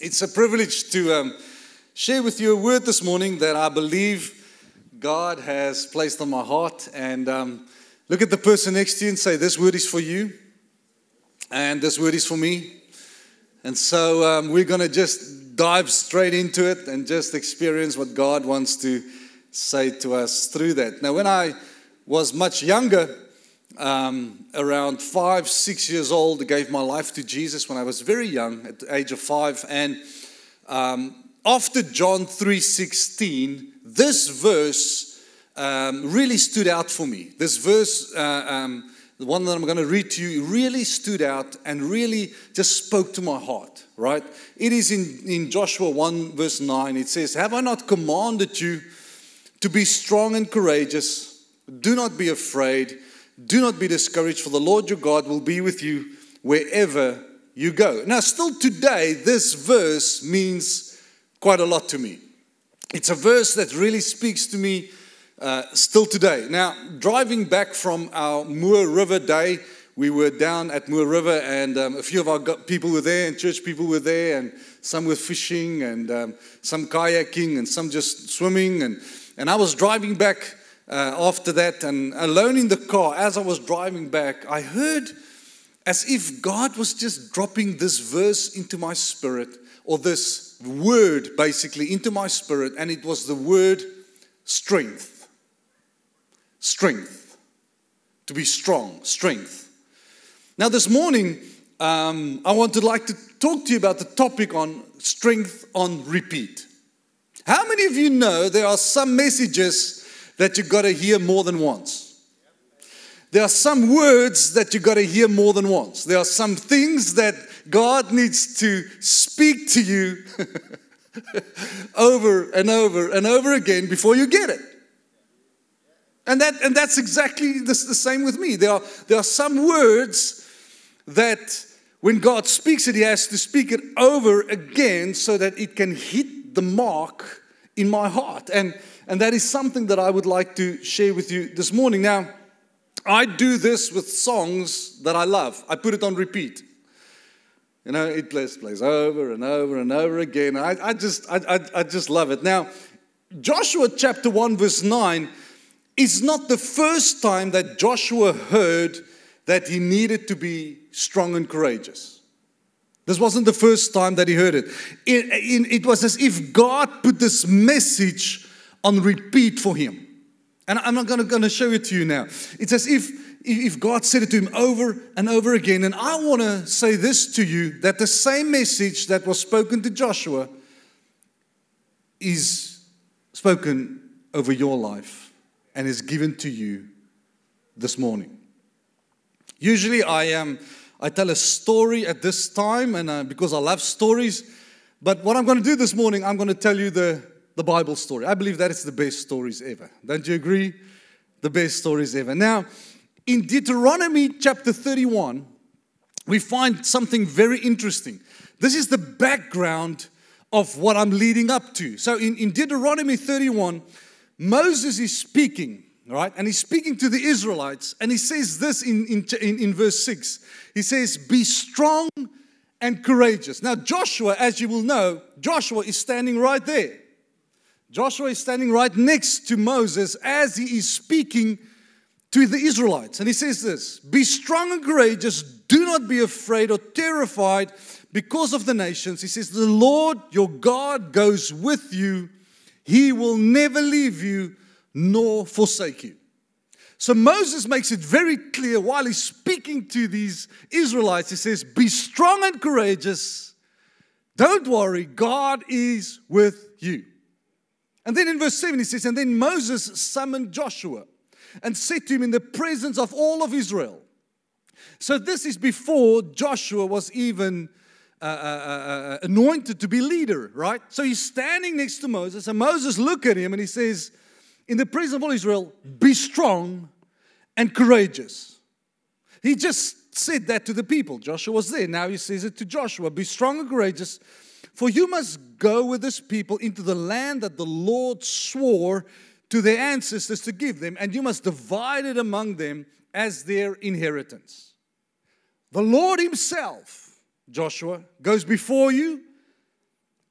It's a privilege to um, share with you a word this morning that I believe God has placed on my heart. And um, look at the person next to you and say, This word is for you, and this word is for me. And so um, we're going to just dive straight into it and just experience what God wants to say to us through that. Now, when I was much younger, um, around five, six years old, gave my life to Jesus when I was very young, at the age of five. And um, after John 3.16, this verse um, really stood out for me. This verse, uh, um, the one that I'm going to read to you, really stood out and really just spoke to my heart, right? It is in, in Joshua 1 verse 9. It says, Have I not commanded you to be strong and courageous? Do not be afraid do not be discouraged, for the Lord your God will be with you wherever you go. Now, still today, this verse means quite a lot to me. It's a verse that really speaks to me uh, still today. Now, driving back from our Moore River day, we were down at Moore River, and um, a few of our people were there, and church people were there, and some were fishing, and um, some kayaking, and some just swimming. And, and I was driving back uh, after that, and alone in the car, as I was driving back, I heard as if God was just dropping this verse into my spirit, or this word basically into my spirit, and it was the word strength. Strength. To be strong, strength. Now, this morning, um, I wanted like to talk to you about the topic on strength on repeat. How many of you know there are some messages that you've got to hear more than once. There are some words that you've got to hear more than once. There are some things that God needs to speak to you over and over and over again before you get it. And, that, and that's exactly the, the same with me. There are, there are some words that when God speaks it, He has to speak it over again so that it can hit the mark in my heart. And and that is something that I would like to share with you this morning. Now, I do this with songs that I love, I put it on repeat. You know, it plays, plays over and over and over again. I, I, just, I, I, I just love it. Now, Joshua chapter 1, verse 9 is not the first time that Joshua heard that he needed to be strong and courageous. This wasn't the first time that he heard it. It, it, it was as if God put this message on repeat for him. And I'm not going to show it to you now. It's as if, if God said it to him over and over again. And I want to say this to you that the same message that was spoken to Joshua is spoken over your life and is given to you this morning. Usually, I um, I tell a story at this time, and uh, because I love stories. But what I'm going to do this morning, I'm going to tell you the the Bible story. I believe that is the best stories ever. Don't you agree? The best stories ever. Now, in Deuteronomy chapter 31, we find something very interesting. This is the background of what I'm leading up to. So in, in Deuteronomy 31, Moses is speaking, right? And he's speaking to the Israelites, and he says this in, in, in, in verse 6. He says, Be strong and courageous. Now, Joshua, as you will know, Joshua is standing right there. Joshua is standing right next to Moses as he is speaking to the Israelites. And he says this Be strong and courageous, do not be afraid or terrified because of the nations. He says, The Lord your God goes with you, he will never leave you nor forsake you. So Moses makes it very clear while he's speaking to these Israelites, he says, Be strong and courageous. Don't worry, God is with you. And then in verse 7 he says, And then Moses summoned Joshua and said to him in the presence of all of Israel. So this is before Joshua was even uh, uh, uh, uh, anointed to be leader, right? So he's standing next to Moses, and Moses look at him and he says, In the presence of all Israel, be strong and courageous. He just said that to the people. Joshua was there. Now he says it to Joshua Be strong and courageous for you must go with this people into the land that the Lord swore to their ancestors to give them, and you must divide it among them as their inheritance. The Lord Himself, Joshua, goes before you,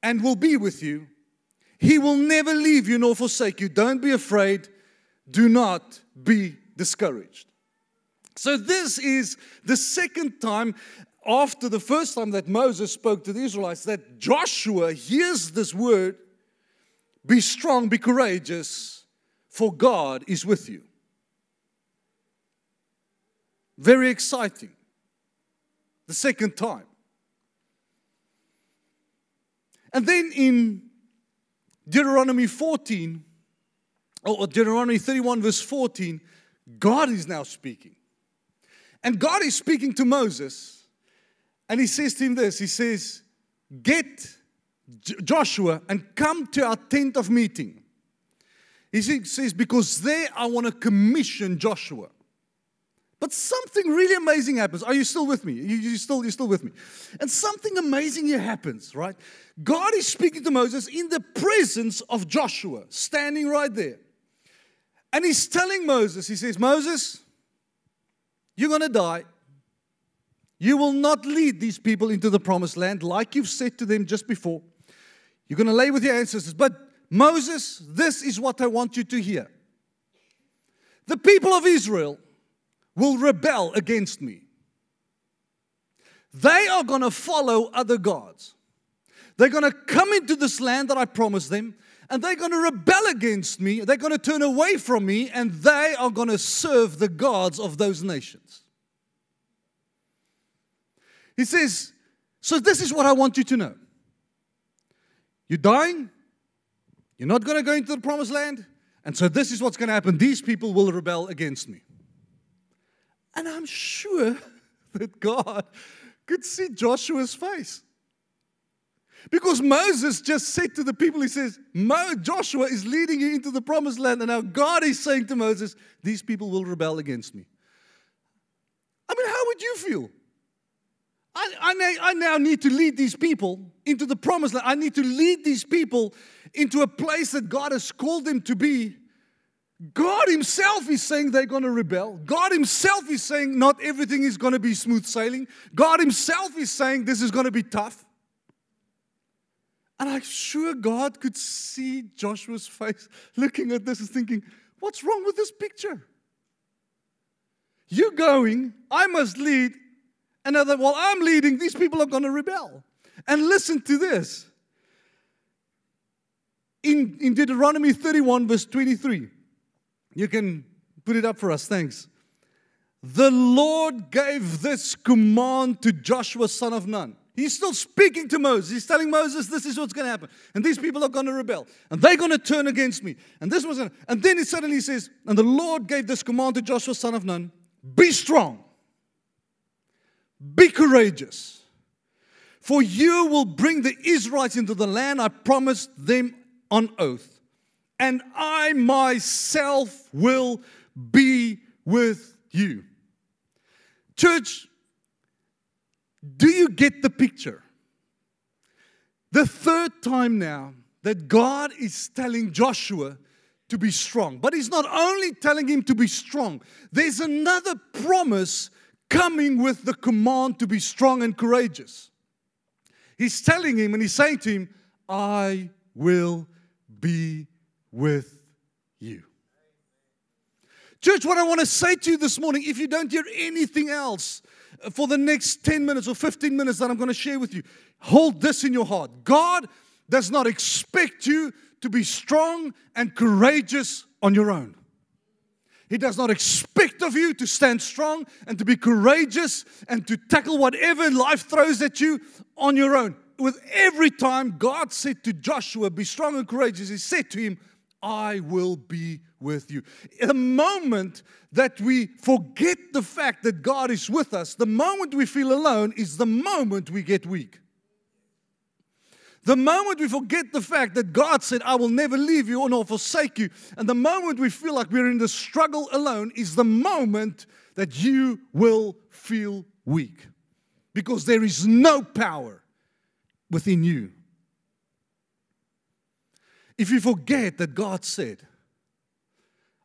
and will be with you. He will never leave you nor forsake you. Don't be afraid. Do not be discouraged. So, this is the second time after the first time that Moses spoke to the Israelites that Joshua hears this word be strong, be courageous, for God is with you. Very exciting. The second time. And then in Deuteronomy 14, or Deuteronomy 31, verse 14, God is now speaking. And God is speaking to Moses, and he says to him this He says, Get Joshua and come to our tent of meeting. He says, Because there I want to commission Joshua. But something really amazing happens. Are you still with me? You, you still, you're still with me. And something amazing here happens, right? God is speaking to Moses in the presence of Joshua, standing right there. And he's telling Moses, he says, Moses, you're going to die. You will not lead these people into the promised land like you've said to them just before. You're going to lay with your ancestors. But Moses, this is what I want you to hear. The people of Israel will rebel against me. They are going to follow other gods. They're going to come into this land that I promised them, and they're going to rebel against me. They're going to turn away from me, and they are going to serve the gods of those nations. He says, So, this is what I want you to know. You're dying, you're not going to go into the promised land, and so this is what's going to happen. These people will rebel against me. And I'm sure that God could see Joshua's face. Because Moses just said to the people, he says, Joshua is leading you into the promised land. And now God is saying to Moses, These people will rebel against me. I mean, how would you feel? I, I, I now need to lead these people into the promised land. I need to lead these people into a place that God has called them to be. God Himself is saying they're going to rebel. God Himself is saying not everything is going to be smooth sailing. God Himself is saying this is going to be tough. And I'm sure God could see Joshua's face looking at this and thinking, What's wrong with this picture? You're going, I must lead. Another, while I'm leading, these people are going to rebel. And listen to this. In, in Deuteronomy 31, verse 23, you can put it up for us. Thanks. The Lord gave this command to Joshua, son of Nun. He's still speaking to Moses. He's telling Moses, this is what's going to happen. And these people are going to rebel. And they're going to turn against me. And this was, and then he suddenly says, and the Lord gave this command to Joshua, son of Nun be strong, be courageous, for you will bring the Israelites into the land I promised them on oath and I myself will be with you. Church, do you get the picture? The third time now that God is telling Joshua to be strong. But He's not only telling him to be strong, there's another promise coming with the command to be strong and courageous. He's telling him and He's saying to him, I will be with you. Church, what I want to say to you this morning, if you don't hear anything else for the next 10 minutes or 15 minutes that I'm going to share with you, hold this in your heart. God does not expect you to be strong and courageous on your own. He does not expect of you to stand strong and to be courageous and to tackle whatever life throws at you on your own. With every time God said to Joshua, Be strong and courageous, He said to him, I will be with you. The moment that we forget the fact that God is with us, the moment we feel alone is the moment we get weak. The moment we forget the fact that God said, I will never leave you or nor forsake you, and the moment we feel like we're in the struggle alone is the moment that you will feel weak. Because there is no power within you if you forget that God said,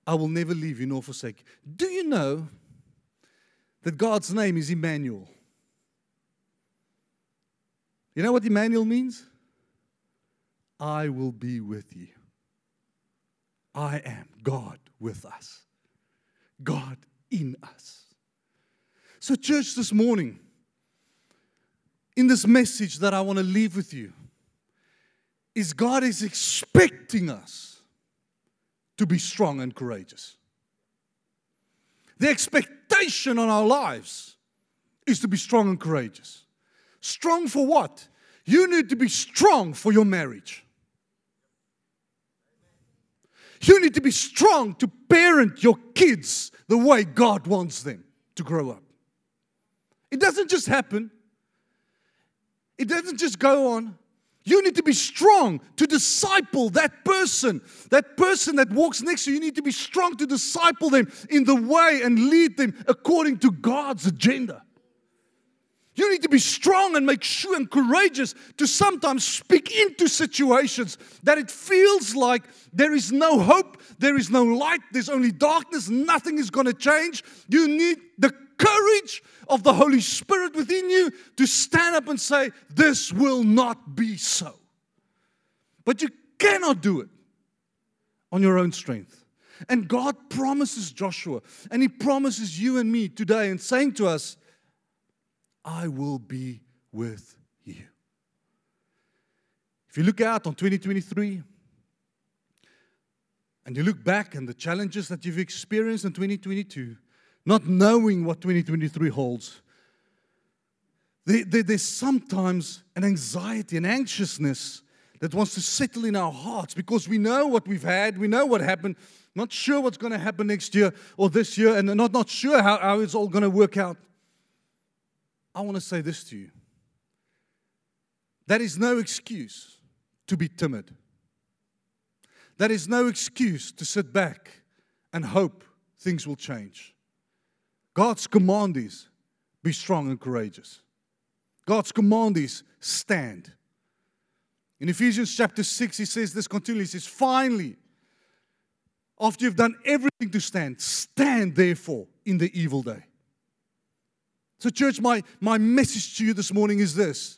I will never leave you nor forsake you. Do you know that God's name is Emmanuel? You know what Emmanuel means? I will be with you. I am God with us, God in us. So, church, this morning, in this message that I want to leave with you, is God is expecting us to be strong and courageous. The expectation on our lives is to be strong and courageous. Strong for what? You need to be strong for your marriage. You need to be strong to parent your kids the way God wants them to grow up. It doesn't just happen, it doesn't just go on. You need to be strong to disciple that person, that person that walks next to you. You need to be strong to disciple them in the way and lead them according to God's agenda. You need to be strong and make sure and courageous to sometimes speak into situations that it feels like there is no hope, there is no light, there's only darkness, nothing is going to change. You need the courage of the Holy Spirit within you to stand up and say, This will not be so. But you cannot do it on your own strength. And God promises Joshua, and He promises you and me today, and saying to us, I will be with you. If you look out on 2023 and you look back and the challenges that you've experienced in 2022, not knowing what 2023 holds, there, there, there's sometimes an anxiety, an anxiousness that wants to settle in our hearts because we know what we've had, we know what happened, not sure what's going to happen next year or this year, and not, not sure how, how it's all going to work out. I want to say this to you. That is no excuse to be timid. That is no excuse to sit back and hope things will change. God's command is be strong and courageous. God's command is stand. In Ephesians chapter 6, he says this continually. He says, Finally, after you've done everything to stand, stand therefore in the evil day. So, church, my, my message to you this morning is this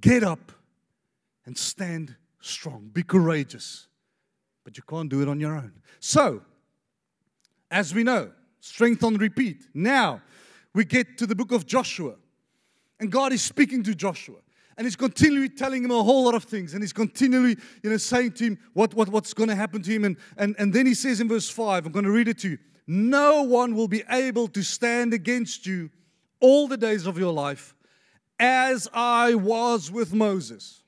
get up and stand strong, be courageous, but you can't do it on your own. So, as we know, strength on repeat. Now, we get to the book of Joshua, and God is speaking to Joshua. And he's continually telling him a whole lot of things. And he's continually, you know, saying to him what, what, what's going to happen to him. And, and, and then he says in verse 5, I'm going to read it to you no one will be able to stand against you all the days of your life, as I was with Moses.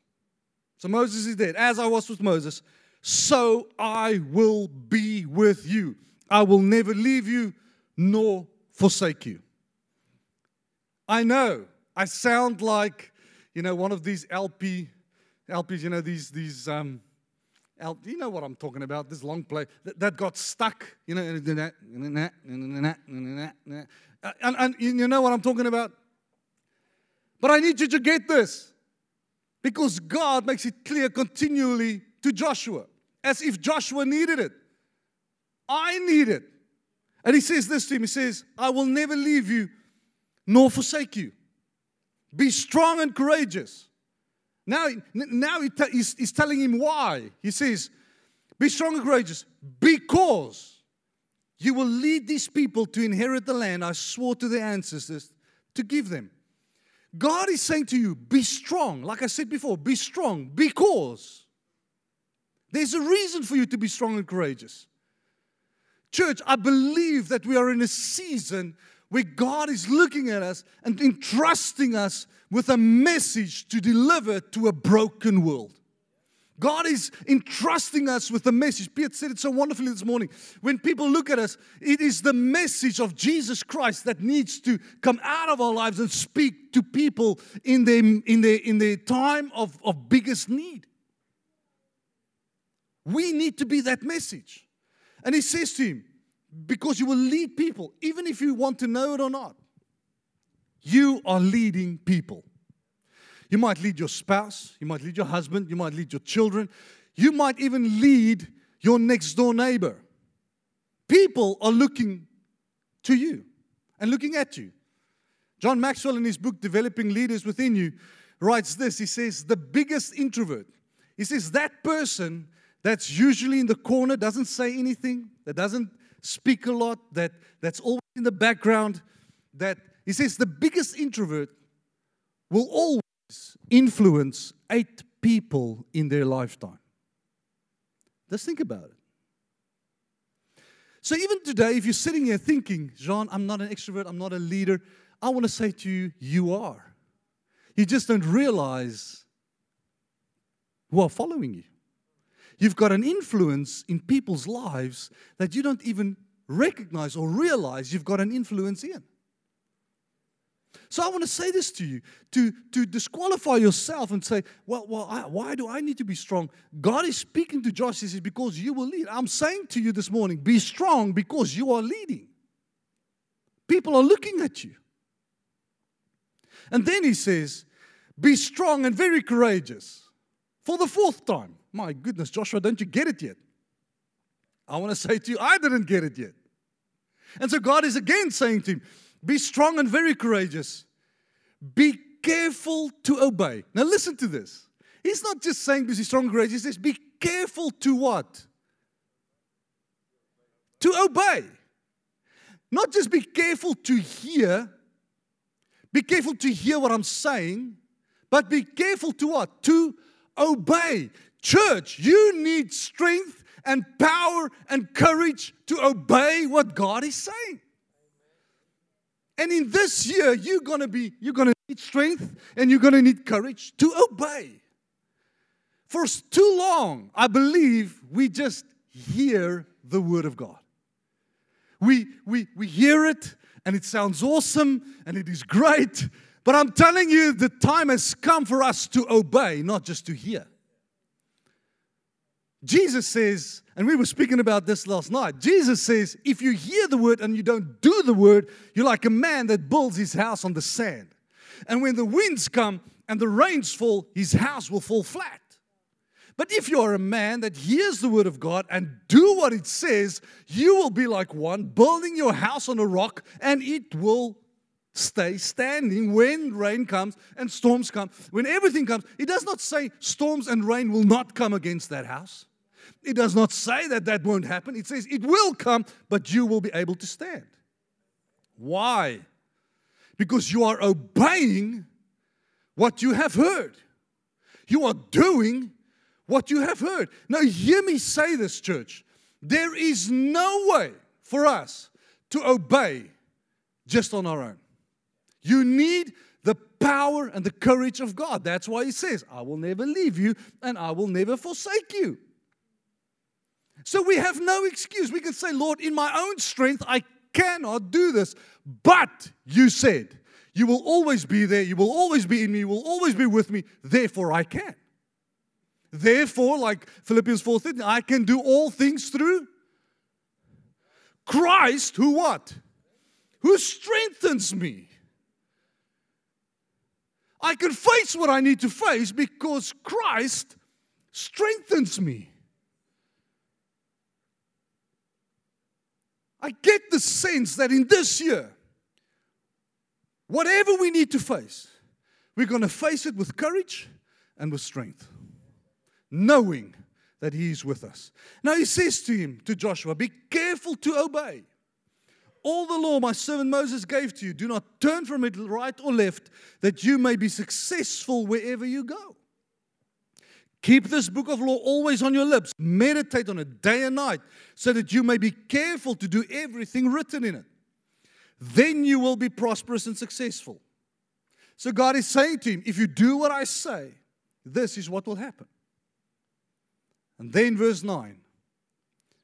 So Moses is dead. As I was with Moses, so I will be with you. I will never leave you nor forsake you. I know I sound like, you know, one of these LP, LPs, you know, these, these, um, you know what I'm talking about, this long play that, that got stuck, you know, uh, and, and, and you know what I'm talking about? But I need you to get this because God makes it clear continually to Joshua as if Joshua needed it. I need it. And he says this to him He says, I will never leave you nor forsake you. Be strong and courageous. Now, now he's, telling him why. He says, Be strong and courageous because you will lead these people to inherit the land I swore to their ancestors to give them. God is saying to you, Be strong. Like I said before, be strong because there's a reason for you to be strong and courageous. Church, I believe that we are in a season where God is looking at us and entrusting us with a message to deliver to a broken world. God is entrusting us with a message. Piet said it so wonderfully this morning. When people look at us, it is the message of Jesus Christ that needs to come out of our lives and speak to people in their, in their, in their time of, of biggest need. We need to be that message. And he says to him, because you will lead people, even if you want to know it or not. You are leading people. You might lead your spouse, you might lead your husband, you might lead your children, you might even lead your next door neighbor. People are looking to you and looking at you. John Maxwell, in his book Developing Leaders Within You, writes this He says, The biggest introvert. He says, That person that's usually in the corner, doesn't say anything, that doesn't speak a lot, that, that's always in the background, that he says the biggest introvert will always influence eight people in their lifetime. Just think about it. So, even today, if you're sitting here thinking, Jean, I'm not an extrovert, I'm not a leader, I want to say to you, you are. You just don't realize who are following you. You've got an influence in people's lives that you don't even recognize or realize you've got an influence in. So I want to say this to you to, to disqualify yourself and say, well, well I, why do I need to be strong? God is speaking to Josh. He says, because you will lead. I'm saying to you this morning, be strong because you are leading. People are looking at you. And then he says, be strong and very courageous for the fourth time. My goodness, Joshua, don't you get it yet? I want to say to you, I didn't get it yet. And so God is again saying to him, Be strong and very courageous. Be careful to obey. Now, listen to this. He's not just saying be strong and courageous, he says, Be careful to what? To obey. Not just be careful to hear, be careful to hear what I'm saying, but be careful to what? To obey. Church, you need strength and power and courage to obey what God is saying. And in this year, you're gonna be, you're gonna need strength and you're gonna need courage to obey. For too long, I believe we just hear the word of God. We, we, we hear it and it sounds awesome and it is great, but I'm telling you, the time has come for us to obey, not just to hear. Jesus says, and we were speaking about this last night. Jesus says, if you hear the word and you don't do the word, you're like a man that builds his house on the sand. And when the winds come and the rains fall, his house will fall flat. But if you are a man that hears the word of God and do what it says, you will be like one building your house on a rock and it will stay standing when rain comes and storms come. When everything comes, it does not say storms and rain will not come against that house. It does not say that that won't happen. It says it will come, but you will be able to stand. Why? Because you are obeying what you have heard. You are doing what you have heard. Now, hear me say this, church. There is no way for us to obey just on our own. You need the power and the courage of God. That's why He says, I will never leave you and I will never forsake you. So we have no excuse. We can say, Lord, in my own strength, I cannot do this. But you said, You will always be there. You will always be in me. You will always be with me. Therefore, I can. Therefore, like Philippians 4 I can do all things through Christ, who what? Who strengthens me. I can face what I need to face because Christ strengthens me. I get the sense that in this year, whatever we need to face, we're going to face it with courage and with strength, knowing that He is with us. Now He says to him, to Joshua, Be careful to obey. All the law my servant Moses gave to you, do not turn from it right or left, that you may be successful wherever you go. Keep this book of law always on your lips. Meditate on it day and night so that you may be careful to do everything written in it. Then you will be prosperous and successful. So God is saying to him, if you do what I say, this is what will happen. And then verse 9,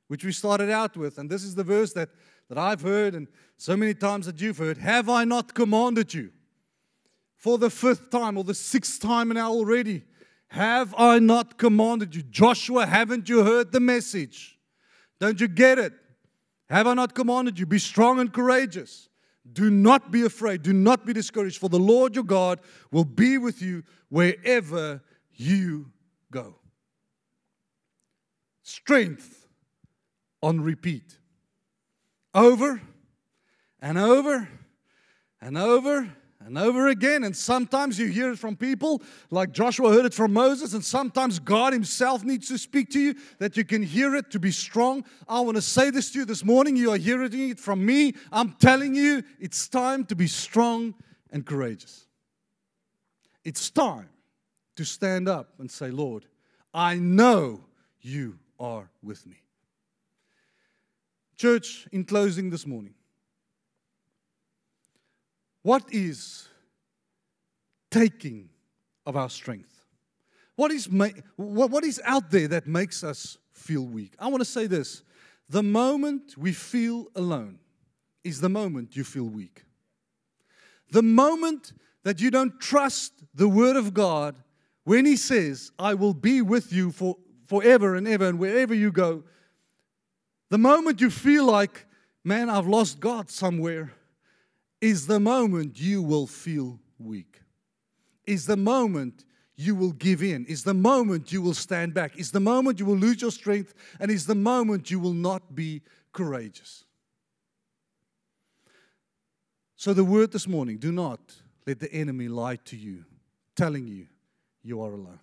which we started out with, and this is the verse that, that I've heard and so many times that you've heard Have I not commanded you for the fifth time or the sixth time now already? Have I not commanded you? Joshua, haven't you heard the message? Don't you get it? Have I not commanded you? Be strong and courageous. Do not be afraid. Do not be discouraged, for the Lord your God will be with you wherever you go. Strength on repeat. Over and over and over and over again. And sometimes you hear it from people, like Joshua heard it from Moses, and sometimes God Himself needs to speak to you that you can hear it to be strong. I want to say this to you this morning. You are hearing it from me. I'm telling you, it's time to be strong and courageous. It's time to stand up and say, Lord, I know you are with me. Church, in closing this morning, what is taking of our strength? What is, ma- what, what is out there that makes us feel weak? I want to say this the moment we feel alone is the moment you feel weak. The moment that you don't trust the Word of God when He says, I will be with you for, forever and ever and wherever you go, the moment you feel like, man, I've lost God somewhere, is the moment you will feel weak. Is the moment you will give in. Is the moment you will stand back. Is the moment you will lose your strength. And is the moment you will not be courageous. So, the word this morning do not let the enemy lie to you, telling you you are alone.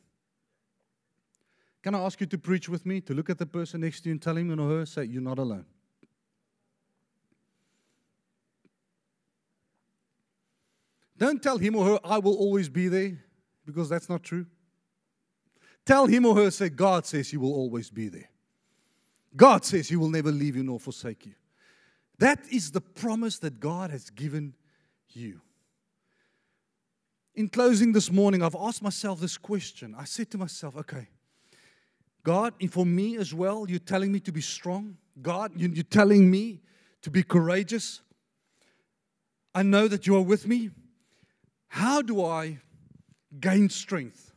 Can I ask you to preach with me, to look at the person next to you and tell him or her, say, You're not alone. Don't tell him or her, I will always be there, because that's not true. Tell him or her, say, God says He will always be there. God says He will never leave you nor forsake you. That is the promise that God has given you. In closing this morning, I've asked myself this question. I said to myself, okay, God, and for me as well, you're telling me to be strong. God, you're telling me to be courageous. I know that you are with me. How do I gain strength?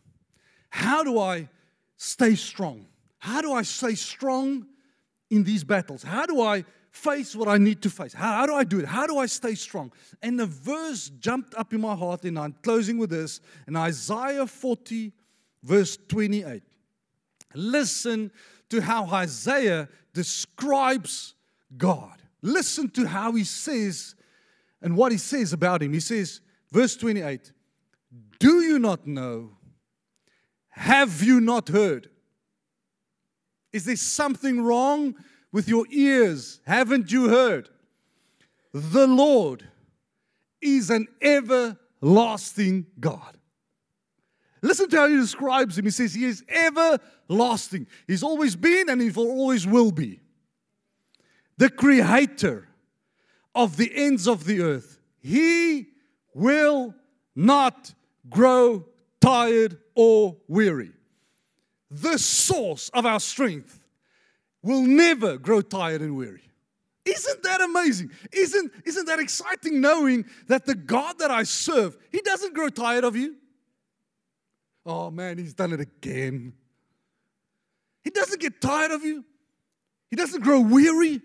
How do I stay strong? How do I stay strong in these battles? How do I face what I need to face? How, how, do I do it? How do I stay strong? And the verse jumped up in my heart, and I'm closing with this in Isaiah 40, verse 28. Listen to how Isaiah describes God. Listen to how he says and what he says about him. He says, verse 28 Do you not know? Have you not heard? Is there something wrong with your ears? Haven't you heard? The Lord is an everlasting God. Listen to how he describes him. He says, He is everlasting. He's always been and He will always will be. The creator of the ends of the earth. He will not grow tired or weary. The source of our strength will never grow tired and weary. Isn't that amazing? Isn't, isn't that exciting knowing that the God that I serve, He doesn't grow tired of you? Oh man, He's done it again. He doesn't get tired of you, He doesn't grow weary.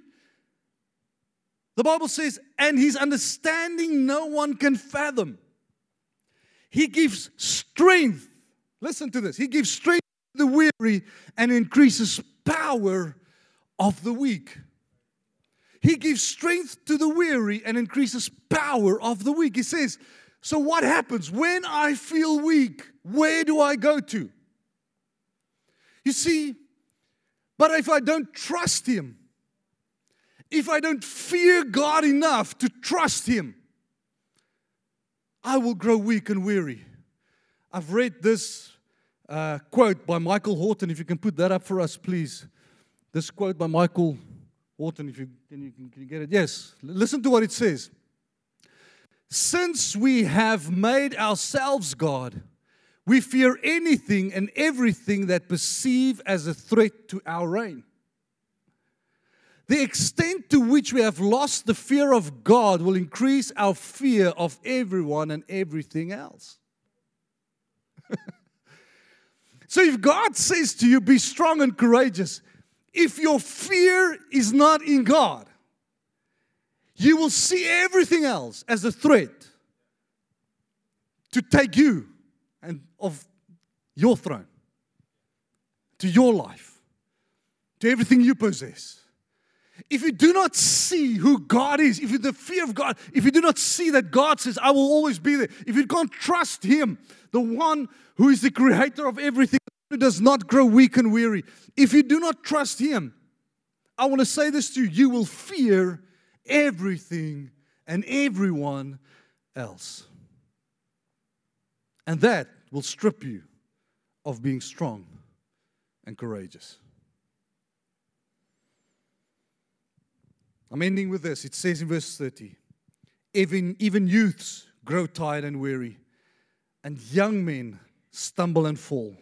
The Bible says, and His understanding no one can fathom. He gives strength. Listen to this. He gives strength to the weary and increases power of the weak. He gives strength to the weary and increases power of the weak. He says, So what happens when I feel weak? Where do I go to? You see, but if I don't trust Him, if I don't fear God enough to trust Him, I will grow weak and weary. I've read this uh, quote by Michael Horton. If you can put that up for us, please. This quote by Michael Horton, if you can, you can, can you get it? Yes. Listen to what it says. Since we have made ourselves God, we fear anything and everything that perceive as a threat to our reign. The extent to which we have lost the fear of God will increase our fear of everyone and everything else. so, if God says to you, be strong and courageous, if your fear is not in God, you will see everything else as a threat to take you and of your throne, to your life, to everything you possess. If you do not see who God is, if you the fear of God, if you do not see that God says, I will always be there, if you can't trust Him, the one who is the creator of everything, who does not grow weak and weary, if you do not trust Him, I want to say this to you you will fear everything and everyone else. And that will strip you of being strong and courageous. I'm ending with this. It says in verse 30 even, even youths grow tired and weary, and young men stumble and fall.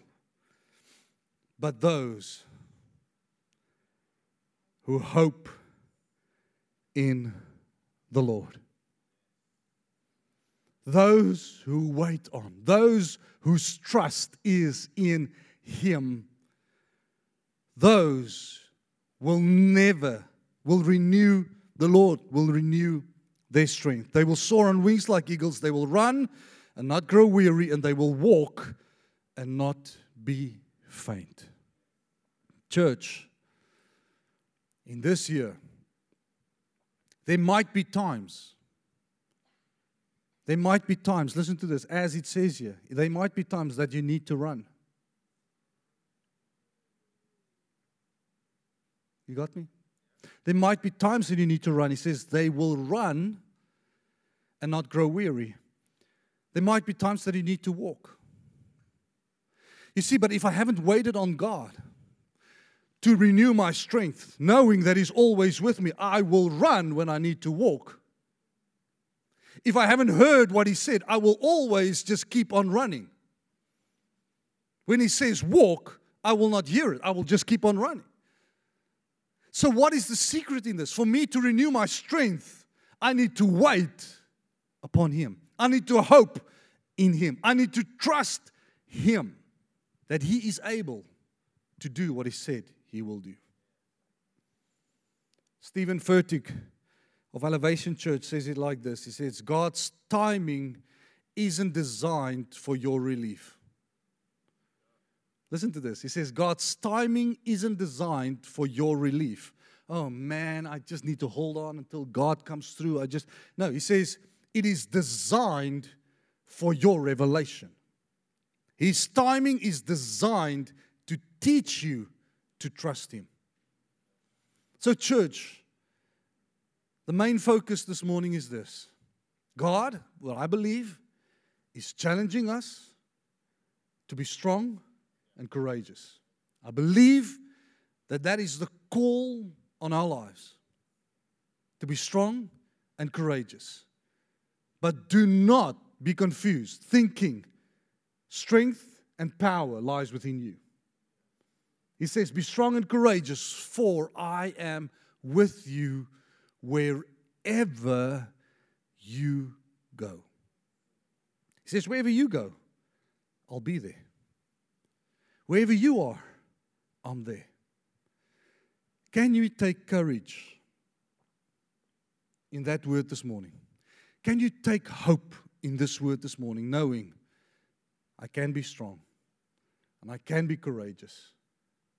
But those who hope in the Lord, those who wait on, those whose trust is in Him, those will never, will renew, the Lord will renew their strength. They will soar on wings like eagles. They will run and not grow weary, and they will walk and not be faint. Church, in this year, there might be times, there might be times, listen to this, as it says here, there might be times that you need to run. You got me? There might be times that you need to run. He says, they will run and not grow weary. There might be times that you need to walk. You see, but if I haven't waited on God to renew my strength, knowing that He's always with me, I will run when I need to walk. If I haven't heard what He said, I will always just keep on running. When He says walk, I will not hear it, I will just keep on running. So, what is the secret in this? For me to renew my strength, I need to wait upon Him. I need to hope in Him. I need to trust Him that He is able to do what He said He will do. Steven Furtick of Elevation Church says it like this He says, God's timing isn't designed for your relief. Listen to this. He says, God's timing isn't designed for your relief. Oh man, I just need to hold on until God comes through. I just, no, he says, it is designed for your revelation. His timing is designed to teach you to trust Him. So, church, the main focus this morning is this God, what I believe, is challenging us to be strong and courageous. I believe that that is the call on our lives to be strong and courageous. But do not be confused, thinking strength and power lies within you. He says, Be strong and courageous, for I am with you wherever you go. He says, Wherever you go, I'll be there. Wherever you are, I'm there. Can you take courage in that word this morning? Can you take hope in this word this morning, knowing I can be strong and I can be courageous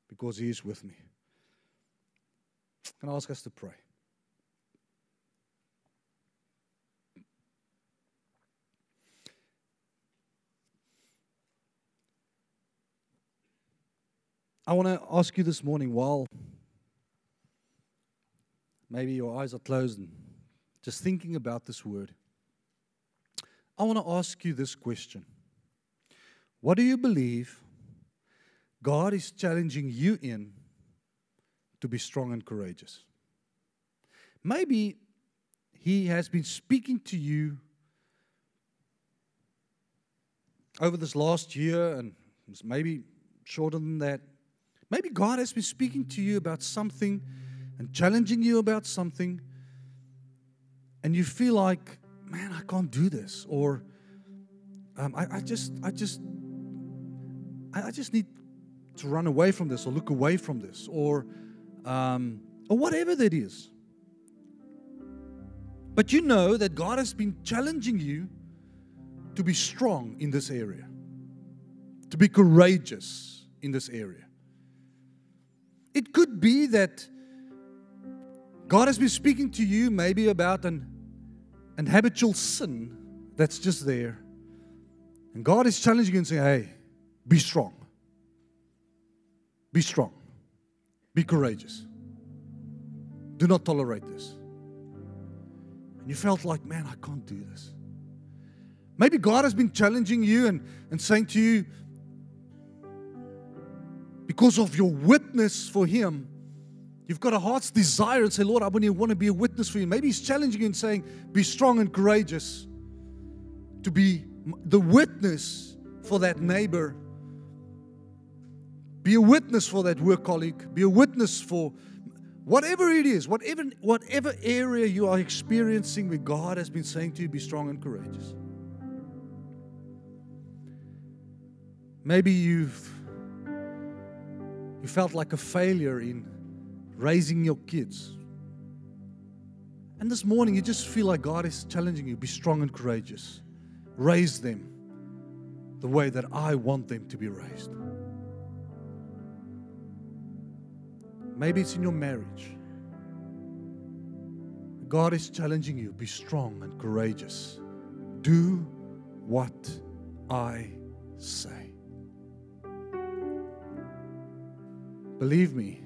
because He is with me? Can I ask us to pray? I want to ask you this morning while maybe your eyes are closed and just thinking about this word, I want to ask you this question What do you believe God is challenging you in to be strong and courageous? Maybe He has been speaking to you over this last year and maybe shorter than that. Maybe God has been speaking to you about something and challenging you about something, and you feel like, man, I can't do this, or um, I, I, just, I just, I, I, just need to run away from this, or look away from this, or, um, or whatever that is. But you know that God has been challenging you to be strong in this area, to be courageous in this area. It could be that God has been speaking to you maybe about an, an habitual sin that's just there. And God is challenging you and saying, hey, be strong. Be strong. Be courageous. Do not tolerate this. And you felt like, man, I can't do this. Maybe God has been challenging you and, and saying to you, because of your witness for Him, you've got a heart's desire and say, Lord, I want to be a witness for you. Maybe He's challenging you and saying, be strong and courageous to be the witness for that neighbor. Be a witness for that work colleague. Be a witness for whatever it is, whatever, whatever area you are experiencing where God has been saying to you, be strong and courageous. Maybe you've you felt like a failure in raising your kids. And this morning you just feel like God is challenging you, be strong and courageous. Raise them the way that I want them to be raised. Maybe it's in your marriage. God is challenging you be strong and courageous. Do what I say. Believe me,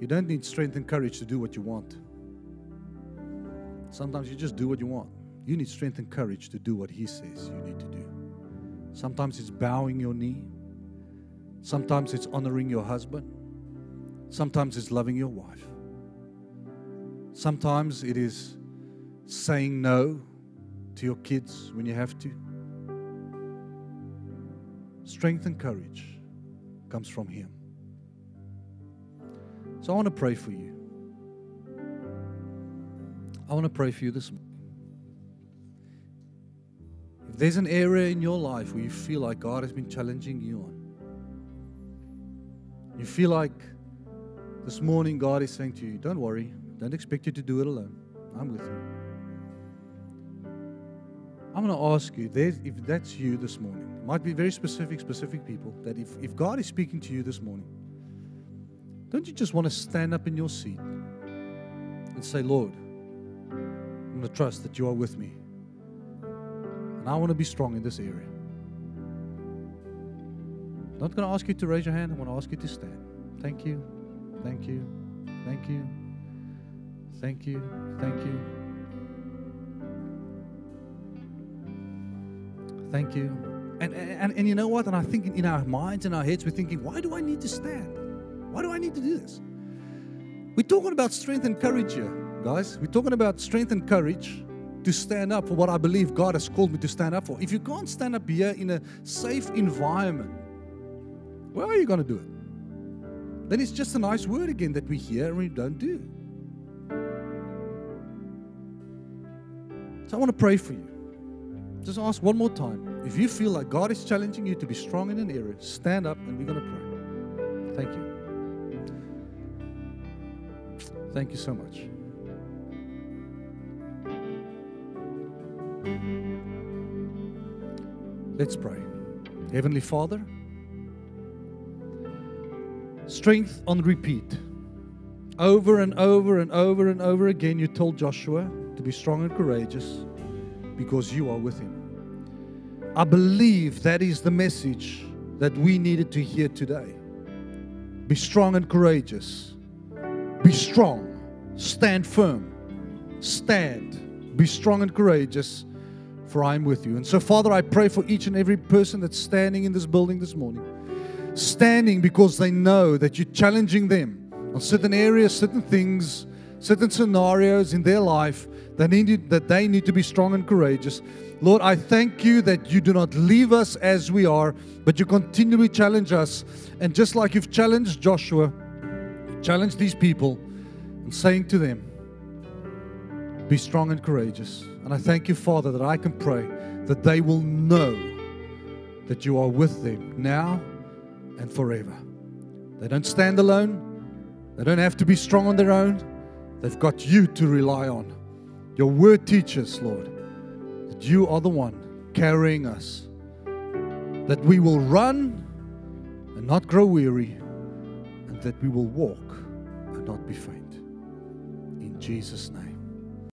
you don't need strength and courage to do what you want. Sometimes you just do what you want. You need strength and courage to do what He says you need to do. Sometimes it's bowing your knee. Sometimes it's honoring your husband. Sometimes it's loving your wife. Sometimes it is saying no to your kids when you have to. Strength and courage comes from Him. So I want to pray for you. I want to pray for you this morning. If there's an area in your life where you feel like God has been challenging you on, you feel like this morning God is saying to you, Don't worry, don't expect you to do it alone. I'm with you. I'm going to ask you if that's you this morning, it might be very specific, specific people, that if, if God is speaking to you this morning, don't you just want to stand up in your seat and say, Lord, I'm going to trust that you are with me. And I want to be strong in this area. I'm not going to ask you to raise your hand. I want to ask you to stand. Thank you. Thank you. Thank you. Thank you. Thank you. Thank you. And, and, and you know what? And I think in our minds and our heads, we're thinking, why do I need to stand? Why do I need to do this? We're talking about strength and courage here, guys. We're talking about strength and courage to stand up for what I believe God has called me to stand up for. If you can't stand up here in a safe environment, where are you going to do it? Then it's just a nice word again that we hear and we don't do. So I want to pray for you. Just ask one more time. If you feel like God is challenging you to be strong in an area, stand up and we're going to pray. Thank you. Thank you so much. Let's pray. Heavenly Father, strength on repeat. Over and over and over and over again, you told Joshua to be strong and courageous because you are with him. I believe that is the message that we needed to hear today. Be strong and courageous be strong. Stand firm. Stand. Be strong and courageous, for I am with you. And so, Father, I pray for each and every person that's standing in this building this morning. Standing because they know that you're challenging them on certain areas, certain things, certain scenarios in their life that, need, that they need to be strong and courageous. Lord, I thank you that you do not leave us as we are, but you continually challenge us. And just like you've challenged Joshua, challenge these people and saying to them, Be strong and courageous. And I thank you, Father, that I can pray that they will know that you are with them now and forever. They don't stand alone, they don't have to be strong on their own. They've got you to rely on. Your word teaches, Lord, that you are the one carrying us, that we will run and not grow weary, and that we will walk could not be found. In Jesus' name.